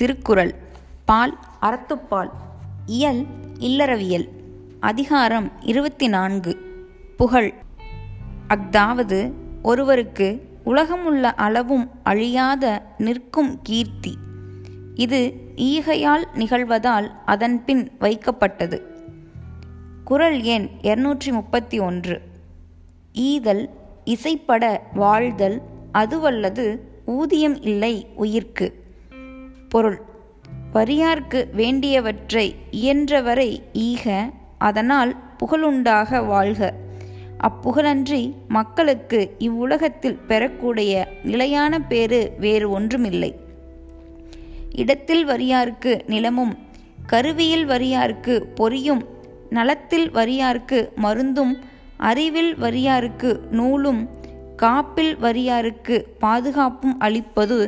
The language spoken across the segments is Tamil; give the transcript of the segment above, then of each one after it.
திருக்குறள். பால் அறத்துப்பால். இயல் இல்லறவியல். அதிகாரம் இருபத்தி நான்கு புகழ். அஃதாவது ஒருவருக்கு உலகமுள்ள அளவும் அழியாத நிற்கும் கீர்த்தி. இது ஈகையால் நிகழ்வதால் அதன்பின் வைக்கப்பட்டது. குறள் எண் இருநூற்றி முப்பத்தி ஒன்று ஈதல் இசைப்பட வாழ்தல் அதுவல்லது ஊதியம் இல்லை உயிர்க்கு. பொருள். வரியார்க்கு வேண்டியவற்றை இயன்றவரை ஈக அதனால் புகழுண்டாக வாழ்க. அப்புகழன்றி மக்களுக்கு இவ்வுலகத்தில் பெறக்கூடிய நிலையான பேறு வேறு ஒன்றுமில்லை. இடத்தில் வரியார்க்கு நிலமும் கருவியில் வரியார்க்கு பொறியும் நலத்தில் வரியார்க்கு மருந்தும் அறிவில் வரியாருக்கு நூலும் காப்பில் வரியாருக்கு பாதுகாப்பும் அளிப்பது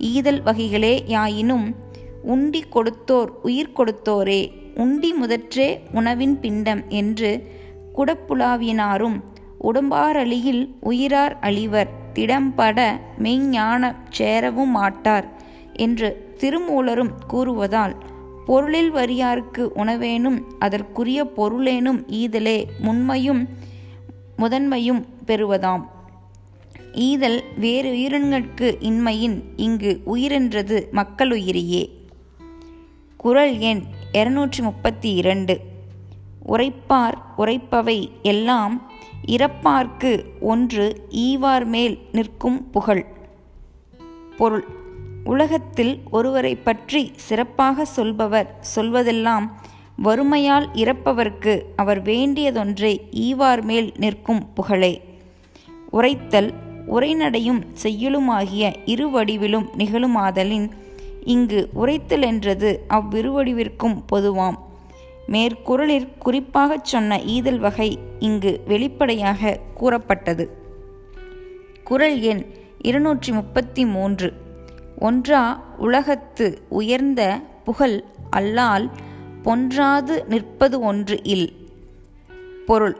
ஈதல் வகைகளே யாயினும் உண்டி கொடுத்தோர் உயிர் கொடுத்தோரே உண்டி முதற்றே உணவின் பிண்டம் என்று குடப்புலாவினாரும் உடம்பாரழியில் உயிரார் அழிவர் திடம்பட மெய்ஞான சேரவும் மாட்டார் என்று திருமூலரும் கூறுவதால் பொருளில் வரியாருக்கு உணவேனும் அதற்குரிய பொருளேனும் ஈதலே முன்மையும் முதன்மையும் பெறுவதாம். ஈதல் வேறு உயிரினங்களுக்கு இன்மையின் இங்கு உயிரென்றது மக்களுயிரியே. குறள் எண் இருநூற்றி முப்பத்தி இரண்டு உரைப்பார் உரைப்பவை எல்லாம் இறப்பார்க்கு ஒன்று ஈவார் மேல் நிற்கும் புகழ். பொருள். உலகத்தில் ஒருவரை பற்றி சிறப்பாக சொல்பவர் சொல்வதெல்லாம் வறுமையால் இறப்பவர்க்கு அவர் வேண்டியதொன்றே ஈவார் மேல் நிற்கும் புகழே. உரைத்தல் உரைநடையும் செய்யுளுமாகிய இரு வடிவிலும் நிகழுமாதலின் இங்கு உரைத்தல் என்றது அவ்விருவடிவிற்கும் பொதுவாம். மேற்குரலில் குறிப்பாகச் சொன்ன ஈதல் வகை இங்கு வெளிப்படையாக கூறப்பட்டது. குரல் எண் இருநூற்றி முப்பத்தி மூன்று ஒன்றா உலகத்து உயர்ந்த புகழ் அல்லால் பொன்றாது நிற்பது ஒன்று இல். பொருள்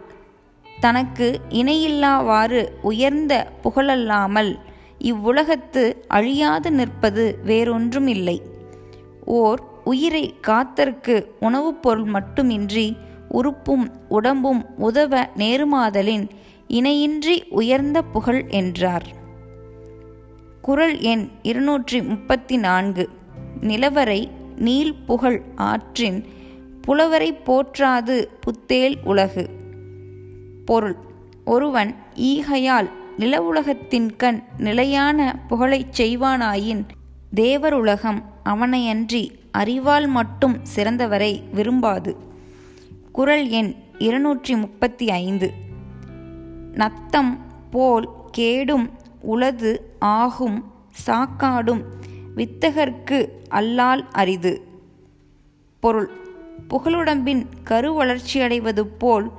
தனக்கு இணையில்லாவாறு உயர்ந்த புகழல்லாமல் இவ்வுலகத்து அழியாது நிற்பது வேறொன்றும் இல்லை ஓர் உயிரை காத்தற்கு உணவுப் பொருள் மட்டுமின்றி உறுப்பும் உடம்பும் உதவ நேருமாதலின் இணையின்றி உயர்ந்த புகழ் என்றார். குரல் எண் இருநூற்றி முப்பத்தி நான்கு நிலவரை நீல் புகழ் ஆற்றின் புலவரை போற்றாது புத்தேல் உலகு. பொருள். ஒருவன் ஈகையால் நிலவுலகத்தின் கண் நிலையான புகழைச் செய்வானாயின் தேவருலகம் அவனையன்றி அறிவால் மட்டும் சிறந்தவரை விரும்பாது. குரல் எண் இருநூற்றி முப்பத்தி ஐந்து நத்தம் போல் கேடும் உளது ஆகும் சாக்காடும் வித்தகர்க்கு அல்லால் அரிது. பொருள். புகழுடம்பின் கருவளர்ச்சியடைவது போல்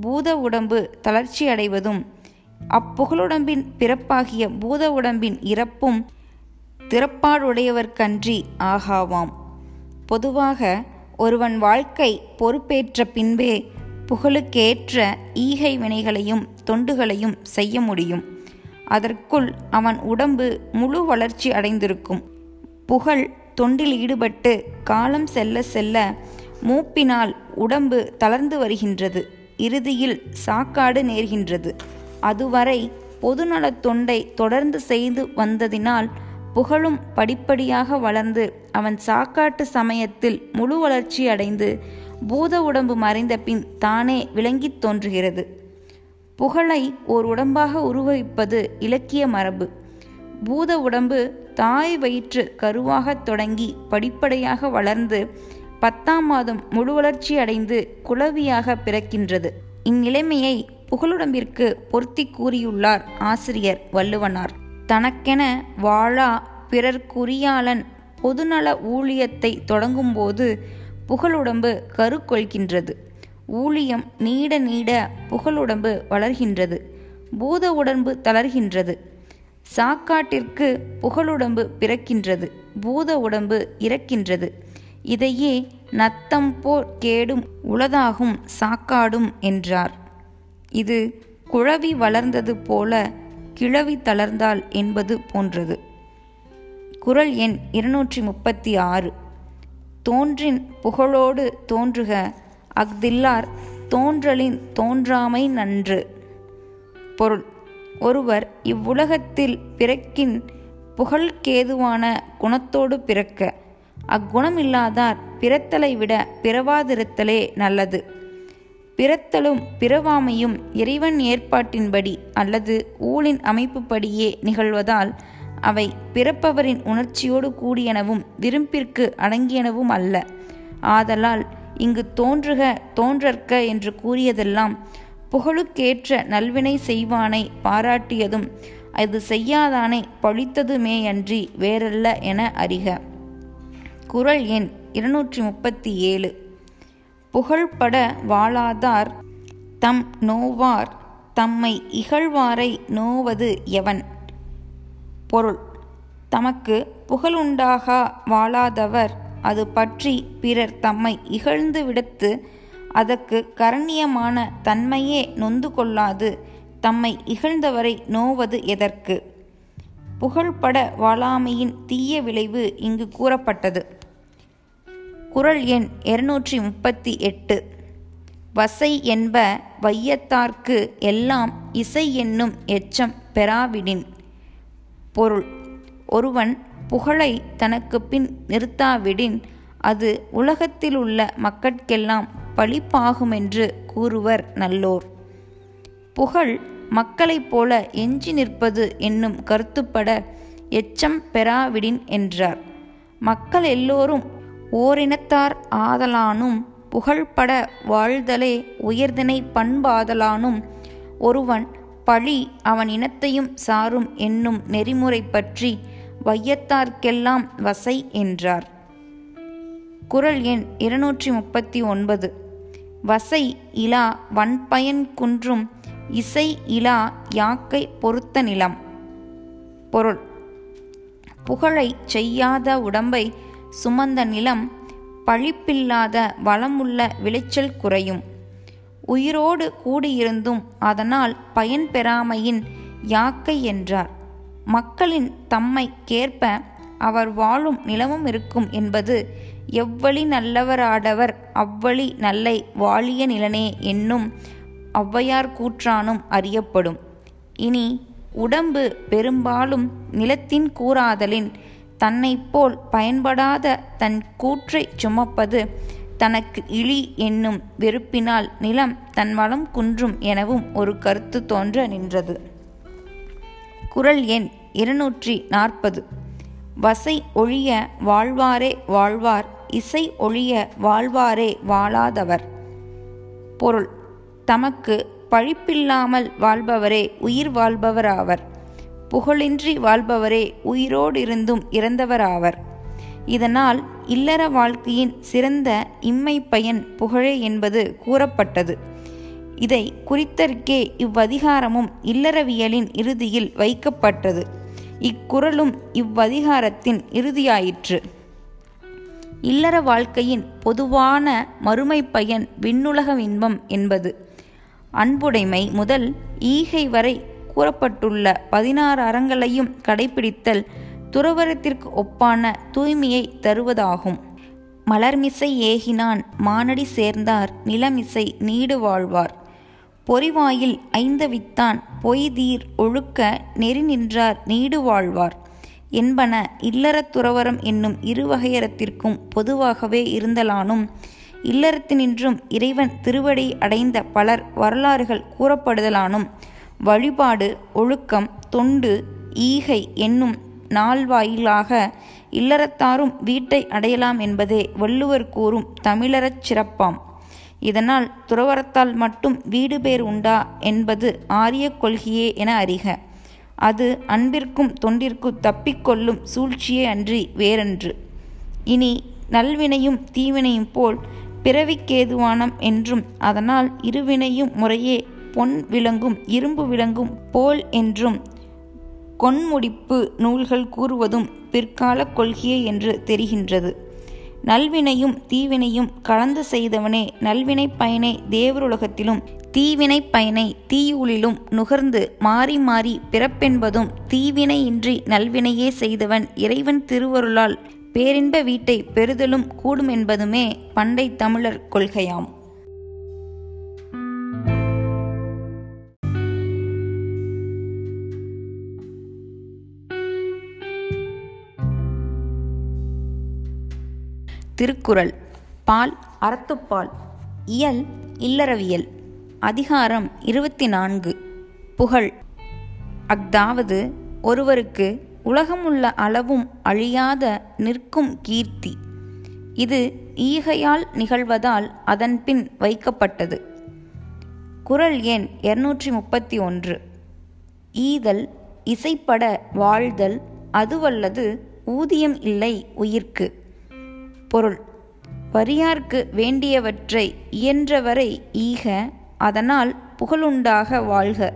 பூத உடம்பு தளர்ச்சி அடைவதும் அப்புகழுடம்பின் பிறப்பாகிய பூத உடம்பின் இறப்பும் திறப்பாடுடையவர்க்கன்றி ஆகாவாம். பொதுவாக ஒருவன் வாழ்க்கை பொறுப்பேற்ற பின்பே புகழுக்கேற்ற ஈகை வினைகளையும் தொண்டுகளையும் செய்ய முடியும். அதற்குள் அவன் உடம்பு முழு வளர்ச்சி அடைந்திருக்கும். புகழ் தொண்டில் ஈடுபட்டு காலம் செல்ல செல்ல மூப்பினால் உடம்பு தளர்ந்து வருகின்றது. இறுதியில் சாக்காடு நேர்கின்றது. அதுவரை பொதுநலத் தொண்டை தொடர்ந்து செய்து வந்ததினால் புகழும் படிப்படியாக வளர்ந்து அவன் சாக்காட்டு சமயத்தில் முழு வளர்ச்சி அடைந்து பூத உடம்பு மறைந்த பின் தானே விளங்கித் தோன்றுகிறது. புகழை ஓர் உடம்பாக உருவகிப்பது இலக்கிய மரபு. பூத உடம்பு தாய் வயிற்று கருவாகத் தொடங்கி படிப்படியாக வளர்ந்து பத்தாம் மாதம் முழு வளர்ச்சி அடைந்து குளவியாக பிறக்கின்றது. இந்நிலைமையை புகழுடம்பிற்கு பொருத்தி கூறியுள்ளார் ஆசிரியர் வள்ளுவனார். தனக்கென வாழா பிறர்க்குரியாளன் பொதுநல ஊழியத்தை தொடங்கும்போது புகழுடம்பு கருக்கொள்கின்றது. ஊழியம் நீட நீட புகழுடம்பு வளர்கின்றது. பூத உடம்பு தளர்கின்றது. சாக்காட்டிற்கு புகழுடம்பு பிறக்கின்றது. பூத உடம்பு இறக்கின்றது. இதையே நத்தம் போர் கேடும் உளதாகும் சாக்காடும் என்றார். இது குழவி வளர்ந்தது போல கிழவி தளர்ந்தாள் என்பது போன்றது. குரல் எண் இருநூற்றி முப்பத்தி ஆறு. தோன்றின் புகழோடு தோன்றுக அஃதில்லார் தோன்றலின் தோன்றாமை நன்று. பொருள் ஒருவர் இவ்வுலகத்தில் பிறக்கின் புகழ்கேதுவான குணத்தோடு பிறக்க அக்குணமில்லாதார் பிறத்தலை விட பிறவாதிருத்தலே நல்லது. பிறத்தலும் பிறவாமையும் இறைவன் ஏற்பாட்டின்படி அல்லது ஊழின் அமைப்புப்படியே நிகழ்வதால் அவை பிறப்பவரின் உணர்ச்சியோடு கூடியனவும் விரும்பிற்கு அடங்கியனவும் அல்ல. ஆதலால் இங்கு தோன்றுக தோன்றற்க என்று கூறியதெல்லாம் புகழுக்கேற்ற நல்வினை செய்வானை பாராட்டியதும் அது செய்யாதானை பழித்ததுமேயன்றி வேறல்ல என அறிக. குரல் எண் இருநூற்றி முப்பத்தி ஏழு புகழ்பட வாழாதார் தம் நோவார் தம்மை இகழ்வாரை நோவது எவன்? பொருள் தமக்கு புகழுண்டாகா வாழாதவர் அது பற்றி பிறர் தம்மை இகழ்ந்து விடுத்து அதற்கு கரண்யமான தன்மையே நொந்து கொள்ளாது தம்மை இகழ்ந்தவரை நோவது எதற்கு? புகழ்பட வாழாமையின் தீய விளைவு இங்கு கூறப்பட்டது. குரல் எண் இருநூற்றி முப்பத்தி எட்டு. வசை என்ப வையத்தார்க்கு எல்லாம் இசை என்னும் எச்சம் பெறாவிடின். பொருள் ஒருவன் புகழை தனக்கு பின் நிறுத்தாவிடின் அது உலகத்திலுள்ள மக்கட்கெல்லாம் பழிப்பாகுமென்று கூறுவர் நல்லோர். புகழ் மக்களைப் போல எஞ்சி நிற்பது என்னும் கருத்துப்பட எச்சம் பெறாவிடின் என்றார். மக்கள் எல்லோரும் ஓரினத்தார் ஆதலானும் புகழ்பட வாழ்தலே உயர்தினை பண்பாதலானும் ஒருவன் பழி அவன் இனத்தையும் சாரும் என்னும் நெறிமுறை பற்றி வையத்தார்க்கெல்லாம் வசை என்றார். குரல் எண் இருநூற்றி முப்பத்தி ஒன்பது வசை இலா வன்பயன் குன்றும் இசை இலா யாக்கை பொருத்த நிலம். பொருள். புகழை செய்யாத உடம்பை சுமந்த நிலம் பழிப்பில்லாத வளமுள்ள விளைச்சல் குறையும். உயிரோடு கூடியிருந்தும் அதனால் பயன் பெறாமையின் யாக்கை என்றார். மக்களின் தம்மை கேற்ப அவர் வாழும் நிலமும் இருக்கும் என்பது எவ்வழி நல்லவராடவர் அவ்வழி நல்லை வாழிய நிலனே என்னும் ஔவையார் கூற்றானும் அறியப்படும். இனி உடம்பு பெரும்பாலும் நிலத்தின் கூறாதலின் தன்னை போல் பயன்படாத தன் கூற்றைச் சுமப்பது தனக்கு இழி என்னும் வெறுப்பினால் நிலம் தன் வளம் குன்றும் எனவும் ஒரு கருத்து தோன்ற நின்றது. குரல் எண் இருநூற்றி நாற்பது. வசை ஒழிய வாழ்வாரே வாழ்வார் இசை ஒழிய வாழ்வாரே வாழாதவர். பொருள் தமக்கு பழிப்பில்லாமல் வாழ்பவரே உயிர் வாழ்பவராவர். புகழின்றி வாழ்பவரே உயிரோடிருந்தும் இறந்தவராவர். இதனால் இல்லற வாழ்க்கையின் சிறந்த இம்மை பயன் புகழே என்பது கூறப்பட்டது. இதை குறித்தற்கே இவ்வதிகாரமும் இல்லறவியலின் இறுதியில் வைக்கப்பட்டது. இக்குறளும் இவ்வதிகாரத்தின் இறுதியாயிற்று. இல்லற வாழ்க்கையின் பொதுவான மறுமை பயன் விண்ணுலக இன்பம் என்பது. அன்புடைமை முதல் ஈகை வரை கூறப்பட்டுள்ள பதினாறு அறங்களையும் கடைபிடித்தல் துறவரத்திற்கு ஒப்பான தூய்மையை தருவதாகும். மலர்மிசை ஏகினான் மானடி சேர்ந்தார் நிலமிசை நீடு வாழ்வார். பொறிவாயில் ஐந்தவித்தான் பொய்தீர் ஒழுக்க நெறி நின்றார் நீடு வாழ்வார். என்பன இல்லறத் துறவரம் என்னும் இருவகையறத்திற்கும் பொதுவாகவே இருந்தலானும். இல்லறத்தினின்றும் இறைவன் திருவடி அடைந்த பலர் வரலாறுகள் கூறப்படுதலானும். வழிபாடு ஒழுக்கம் தொண்டு ஈகை என்னும் நாள்வாயிலாக இல்லறத்தாரும் வீட்டை அடையலாம் என்பதே வள்ளுவர் கூறும் தமிழரச் சிறப்பாம். இதனால் துறவரத்தால் மட்டும் வீடு பேர் உண்டா என்பது ஆரிய கொள்கையே என அறிக. அது அன்பிற்கும் தொண்டிற்கும் தப்பிக்கொள்ளும் சூழ்ச்சியே அன்றி வேறன்று. இனி நல்வினையும் தீவினையும் போல் பிறவிக்கேதுவானம் என்றும் அதனால் இருவினையும் முறையே பொன் விளங்கும் இரும்பு விளங்கும் போல் என்றும் கொன்முடிப்பு நூல்கள் கூறுவதும் பிற்கால கொள்கையே என்று தெரிகின்றது. நல்வினையும் தீவினையும் கலந்து செய்தவனே நல்வினை பயனை தேவருலகத்திலும் தீவினை பயனை தீயுளிலும் நுகர்ந்து மாறி மாறி பிறப்பென்பதும் தீவினையின்றி நல்வினையே செய்தவன் இறைவன் திருவருளால் பேரின்ப வீட்டை பெறுதலும் கூடுமென்பதுமே பண்டை தமிழர் கொள்கையாம். திருக்குறள். பால் அறத்துப்பால். இயல் இல்லறவியல். அதிகாரம் இருபத்தி நான்கு புகழ். அஃதாவது ஒருவருக்கு உலகமுள்ள அளவும் அழியாத நிற்கும் கீர்த்தி. இது ஈகையால் நிகழ்வதால் அதன்பின் வைக்கப்பட்டது. குரல் எண் இருநூற்றி முப்பத்தி ஒன்று ஈதல் இசைப்பட வாழ்தல் அதுவல்லது ஊதியம் இல்லை உயிர்க்கு. பொருள். வரியார்க்கு வேண்டியவற்றை இயன்றவரை ஈக அதனால் புகழுண்டாக வாழ்க.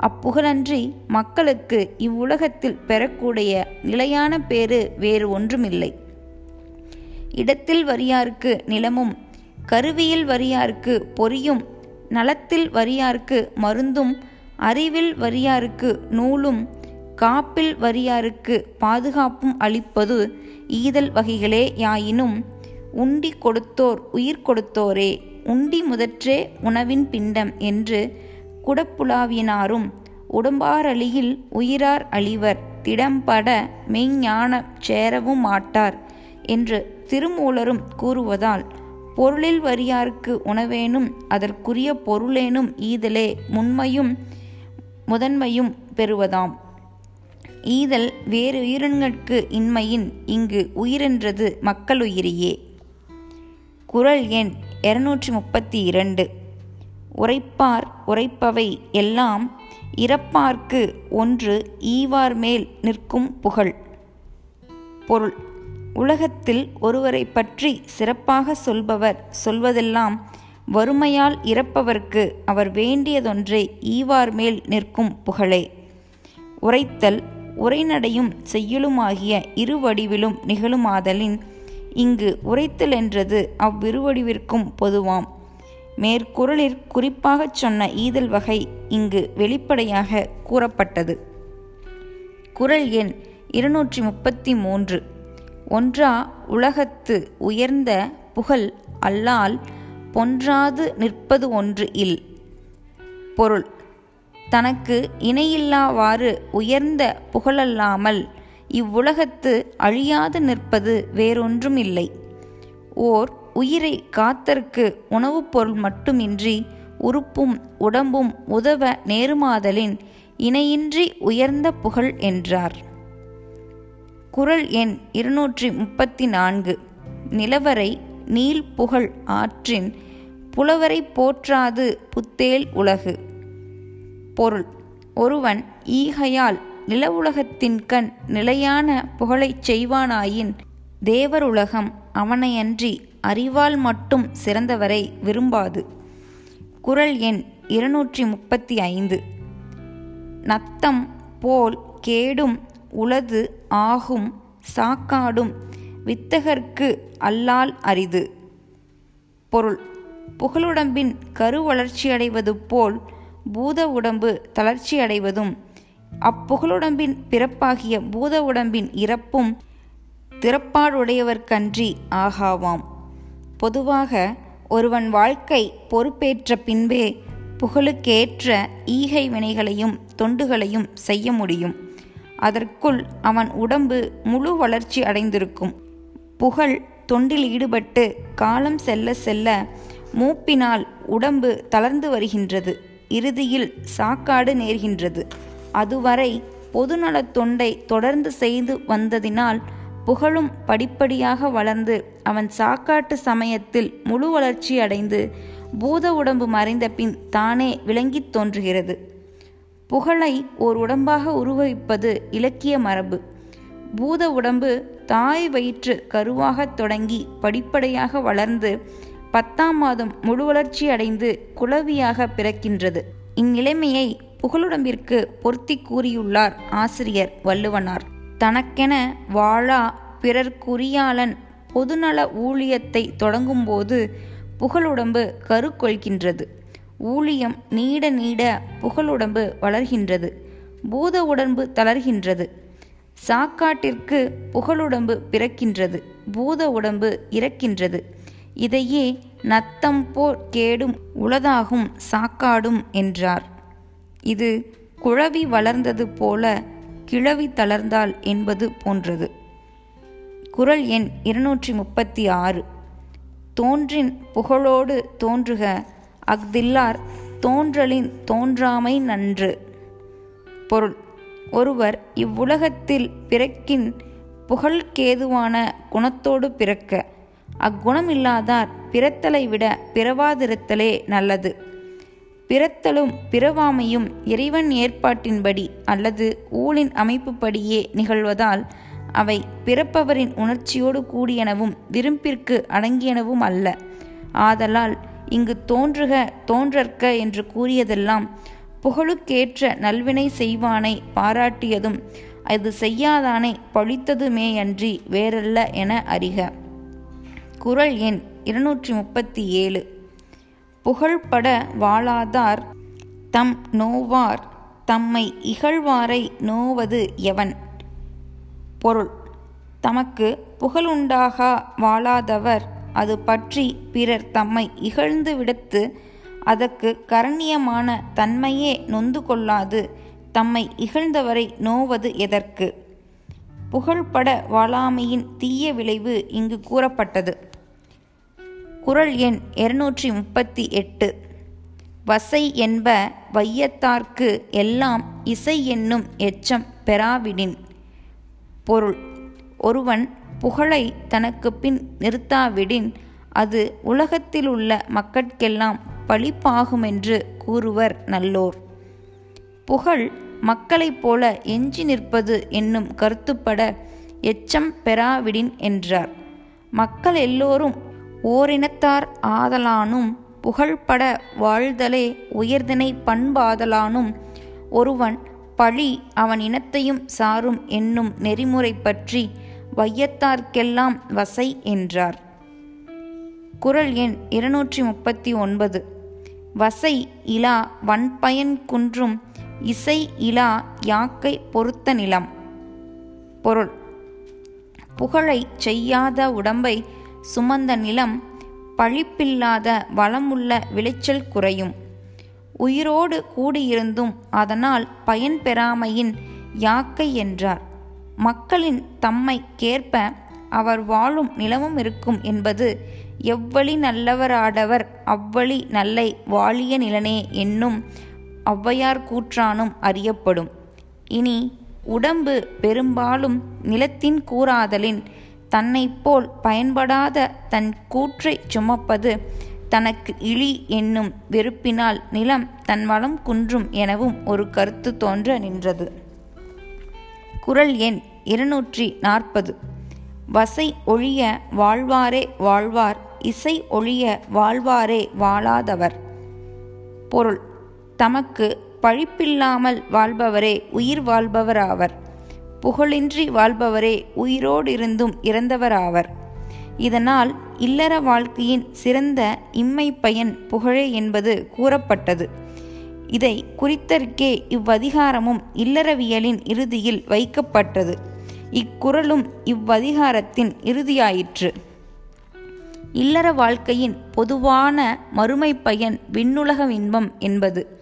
அப்புகழன்றி மக்களுக்கு இவ்வுலகத்தில் பெறக்கூடிய நிலையான பேறு வேறு ஒன்றுமில்லை. இடத்தில் வரியார்க்கு நிலமும் கருவியில் வரியார்க்கு பொறியும் நலத்தில் வரியார்க்கு மருந்தும் அறிவில் வரியாருக்கு நூலும் காப்பில் வரியாருக்கு பாதுகாப்பும் அளிப்பது ஈதல் வகைகளே யாயினும் உண்டி கொடுத்தோர் உயிர் கொடுத்தோரே உண்டி முதற்றே உணவின் பிண்டம் என்று குடப்புலாவினாரும் உடம்பாரழியில் உயிரார் அழிவர் திடம்பட மெய்ஞான சேரவும் மாட்டார் என்று திருமூலரும் கூறுவதால் பொருளில் வரியார்க்கு உணவேனும் அதற்குரிய பொருளேனும் ஈதலே முன்மையும் முதன்மையும் பெறுவதாம். ஈதல் வேறு உயிரினங்களுக்கு இன்மையின் இங்கு உயிரென்றது மக்களுயிரியே. குரல் எண் இருநூற்றி முப்பத்தி இரண்டு உரைப்பார் உரைப்பவை எல்லாம் இறப்பார்க்கு ஒன்று ஈவார் மேல் நிற்கும் புகழ். பொருள். உலகத்தில் ஒருவரை பற்றி சிறப்பாக சொல்பவர் சொல்வதெல்லாம் வறுமையால் இறப்பவர்க்கு அவர் வேண்டியதொன்றை ஈவார் மேல் நிற்கும் புகழே. உரைத்தல் உரைநடையும் செய்யுளுமாகிய இரு வடிவிலும் நிகழுமாதலின் இங்கு உரைத்தல் என்றது அவ்விருவடிவிற்கும் பொதுவாம். மேற்குரலில் குறிப்பாகச் சொன்ன ஈதல் வகை இங்கு வெளிப்படையாக கூறப்பட்டது. குரல் எண் இருநூற்றி முப்பத்தி மூன்று ஒன்றா உலகத்து உயர்ந்த புகழ் அல்லால் பொன்றாது நிற்பது ஒன்று இல். பொருள் தனக்கு இணையில்லாவாறு உயர்ந்த புகழல்லாமல் இவ்வுலகத்து அழியாது நிற்பது வேறொன்றும் இல்லை ஓர் உயிரை காத்தற்கு உணவுப் பொருள் மட்டுமின்றி உறுப்பும் உடம்பும் உதவ நேருமாதலின் இணையின்றி உயர்ந்த புகழ் என்றார். குரல் எண் இருநூற்றி முப்பத்தி நான்கு நிலவரை நீல் புகழ் ஆற்றின் புலவரை போற்றாது புத்தேல் உலகு. பொருள். ஒருவன் ஈகையால் நிலவுலகத்தின் கண் நிலையான புகழைச் செய்வானாயின் தேவருலகம் அவனையன்றி அறிவால் மட்டும் சிறந்தவரை விரும்பாது. குரல் எண் இருநூற்றி முப்பத்தி ஐந்து நத்தம் போல் கேடும் உளது ஆகும் சாக்காடும் வித்தகர்க்கு அல்லால் அரிது. பொருள். புகழுடம்பின் கருவளர்ச்சியடைவது போல் பூத உடம்பு தளர்ச்சி அடைவதும் அப்புகழுடம்பின் பிறப்பாகிய பூத உடம்பின் இறப்பும் திறப்பாடுடையவர்க்கன்றி ஆகாவாம். பொதுவாக ஒருவன் வாழ்க்கை பொறுப்பேற்ற பின்பே புகழுக்கேற்ற ஈகை வினைகளையும் தொண்டுகளையும் செய்ய முடியும். அதற்குள் அவன் உடம்பு முழு வளர்ச்சி அடைந்திருக்கும். புகழ் தொண்டில் ஈடுபட்டு காலம் செல்ல செல்ல மூப்பினால் உடம்பு தளர்ந்து வருகின்றது. இறுதியில் சாக்காடு நேர்கின்றது. அதுவரை பொதுநலத் தொண்டை தொடர்ந்து செய்து வந்ததினால் புகழும் படிப்படியாக வளர்ந்து அவன் சாக்காட்டு சமயத்தில் முழு வளர்ச்சி அடைந்து பூத உடம்பு மறைந்த பின் தானே விளங்கித் தோன்றுகிறது. புகழை ஓர் உடம்பாக உருவகிப்பது இலக்கிய மரபு. பூத உடம்பு தாய் வயிற்று கருவாகத் தொடங்கி படிப்படியாக வளர்ந்து பத்தாம் மாதம் முழு வளர்ச்சி அடைந்து குளவியாக பிறக்கின்றது. இந்நிலைமையை புகழுடம்பிற்கு பொருத்தி கூறியுள்ளார் ஆசிரியர் வள்ளுவனார். தனக்கென வாழா பிறர்க்குரியாளன் பொதுநல ஊழியத்தை தொடங்கும்போது புகழுடம்பு கருக்கொள்கின்றது. ஊழியம் நீட நீட புகழுடம்பு வளர்கின்றது. பூத உடம்பு தளர்கின்றது. சாக்காட்டிற்கு புகழுடம்பு பிறக்கின்றது. பூத உடம்பு இறக்கின்றது. இதையே நத்தம் போர் கேடும் உளதாகும் சாக்காடும் என்றார். இது குழவி வளர்ந்தது போல கிழவி தளர்ந்தாள் என்பது போன்றது. குரல் எண் இருநூற்றி முப்பத்தி ஆறு. தோன்றின் புகழோடு தோன்றுக அஃதில்லார் தோன்றலின் தோன்றாமை நன்று. பொருள் ஒருவர் இவ்வுலகத்தில் பிறக்கின் புகழ்கேதுவான குணத்தோடு பிறக்க அக்குணமில்லாதார் பிறத்தலை விட பிறவாதிருத்தலே நல்லது. பிறத்தலும் பிறவாமையும் இறைவன் ஏற்பாட்டின்படி அல்லது ஊழின் அமைப்புப்படியே நிகழ்வதால் அவை பிறப்பவரின் உணர்ச்சியோடு கூடியனவும் விரும்பிற்கு அடங்கியனவும் அல்ல. ஆதலால் இங்கு தோன்றுக தோன்றற்க என்று கூறியதெல்லாம் புகழுக்கேற்ற நல்வினை செய்வானை பாராட்டியதும் அது செய்யாதானை பழித்ததுமேயன்றி வேறல்ல என அறிக. குரல் எண் இருநூற்றி முப்பத்தி ஏழு புகழ்பட வாழாதார் தம் நோவார் தம்மை இகழ்வாரை நோவது எவன்? பொருள். தமக்கு புகழுண்டாகா வாழாதவர் அது பற்றி பிறர் தம்மை இகழ்ந்து விடுத்து அதற்கு கரண்யமான தன்மையே நொந்து கொள்ளாது தம்மை இகழ்ந்தவரை நோவது எதற்கு? புகழ்பட வாழாமையின் தீய விளைவு இங்கு கூறப்பட்டது. குரல் எண் இருநூற்றி முப்பத்தி எட்டு வசை என்ப வையத்தார்க்கு எல்லாம் இசை என்னும் எச்சம் பெறாவிடின் பொருள். ஒருவன் புகழை தனக்கு பின் நிறுத்தாவிடின் அது உலகத்திலுள்ள மக்கட்கெல்லாம் பழிப்பாகுமென்று கூறுவர் நல்லோர். புகழ் மக்களைப் போல எஞ்சி நிற்பது என்னும் கருத்துப்பட எச்சம் பெறாவிடின் என்றார். மக்கள் எல்லோரும் ஓரினத்தார் ஆதலானும் புகழ்பட வாழ்தலே உயர்தினை பண்பாதலானும் ஒருவன் பழி அவன் இனத்தையும் சாரும் என்னும் நெறிமுறை பற்றி வையத்தார்க்கெல்லாம் வசை என்றார். குரல் எண் இருநூற்றி முப்பத்தி ஒன்பது வசை இலா வன்பயன் குன்றும் இசை இலா யாக்கை பொருத்த நிலம். பொருள். புகழை செய்யாத உடம்பை சுமந்த நிலம் பழிப்பில்லாத வளமுள்ள விளைச்சல் குறையும். உயிரோடு கூடியிருந்தும் அதனால் பயன் பெறாமையின் யாக்கை என்றார். மக்களின் தம்மை கேற்ப அவர் வாழும் நிலமும் இருக்கும் என்பது எவ்வழி நல்லவராடவர் அவ்வழி நல்லை வாழிய நிலனே என்னும் ஔவையார் கூற்றானும் அறியப்படும். இனி உடம்பு பெரும்பாலும் நிலத்தின் கூறாதலின் தன்னைப் போல் பயன்படாத தன் கூற்றைச் சுமப்பது தனக்கு இழி என்னும் வெறுப்பினால் நிலம் தன் வளம் குன்றும் எனவும் ஒரு கருத்து தோன்ற நின்றது. குரல் எண் இருநூற்றி நாற்பது. வசை ஒழிய வாழ்வாரே வாழ்வார் இசை ஒழிய வாழ்வாரே வாழாதவர். பொருள் தமக்கு பழிப்பில்லாமல் வாழ்பவரே உயிர் வாழ்பவராவர். புகழின்றி வாழ்பவரே உயிரோடிருந்தும் இறந்தவராவர். இதனால் இல்லற வாழ்க்கையின் சிறந்த இம்மை பயன் புகழே என்பது கூறப்பட்டது. இதை குறித்தற்கே இவ்வதிகாரமும் இல்லறவியலின் இறுதியில் வைக்கப்பட்டது. இக்குறளும் இவ்வதிகாரத்தின் இறுதியாயிற்று. இல்லற வாழ்க்கையின் பொதுவான மறுமை பயன் விண்ணுலக இன்பம் என்பது.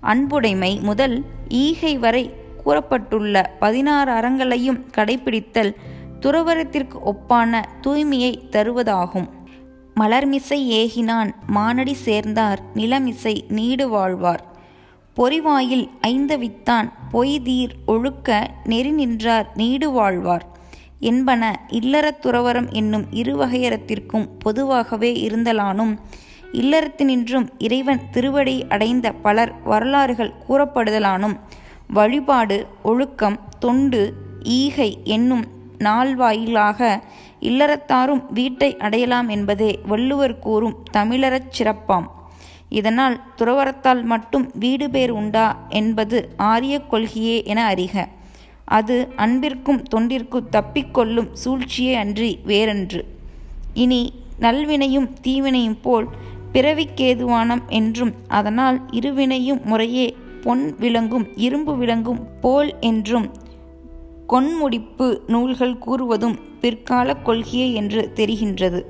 அன்புடைமை முதல் ஈகை வரை கூறப்பட்டுள்ள பதினாறு அறங்களையும் கடைபிடித்தல் துறவரத்திற்கு ஒப்பான தூய்மையை தருவதாகும். மலர்மிசை ஏகினான் மானடி சேர்ந்தார் நிலமிசை நீடு வாழ்வார். பொறிவாயில் ஐந்தவித்தான் பொய்தீர் ஒழுக்க நெறி நின்றார் நீடு வாழ்வார். என்பன இல்லறத் துறவரம் என்னும் இருவகையறத்திற்கும் பொதுவாகவே இருந்தலானும் இல்லறத்தினின்றும் இறைவன் திருவடி அடைந்த பலர் வரலாறுகள் கூறப்படுதலானும் வழிபாடு ஒழுக்கம் தொண்டு ஈகை என்னும் நாள்வாயிலாக இல்லறத்தாரும் வீட்டை அடையலாம் என்பதே வள்ளுவர் கூறும் தமிழரச் சிறப்பாம். இதனால் துறவரத்தால் மட்டும் வீடு பேர் உண்டா என்பது ஆரிய கொள்கையே என அறிக. அது அன்பிற்கும் தொண்டிற்கும் தப்பிக்கொள்ளும் சூழ்ச்சியே அன்றி வேறன்று. இனி நல்வினையும் தீவினையும் போல் பிறவிக்கேதுவானம் என்றும் அதனால் இருவினையும் முறையே பொன் விளங்கும் இரும்பு விளங்கும் போல் என்றும் கொன்முடிப்பு நூல்கள் கூறுவதும் பிற்கால கொள்கையே என்று தெரிகின்றது.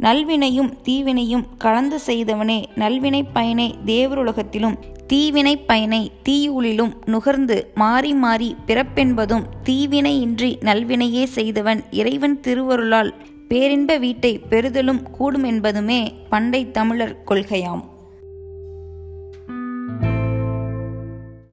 நல்வினையும் தீவினையும் கலந்து செய்தவனே நல்வினை பயனை தேவருலகத்திலும் தீவினை பயனை தீயுளிலும் நுகர்ந்து மாறி மாறி பிறப்பென்பதும் தீவினையின்றி நல்வினையே செய்தவன் இறைவன் திருவருளால் பேரின்ப வீட்டை பெறுதலும் கூடுமென்பதுமே பண்டை தமிழர் கொள்கையாம்.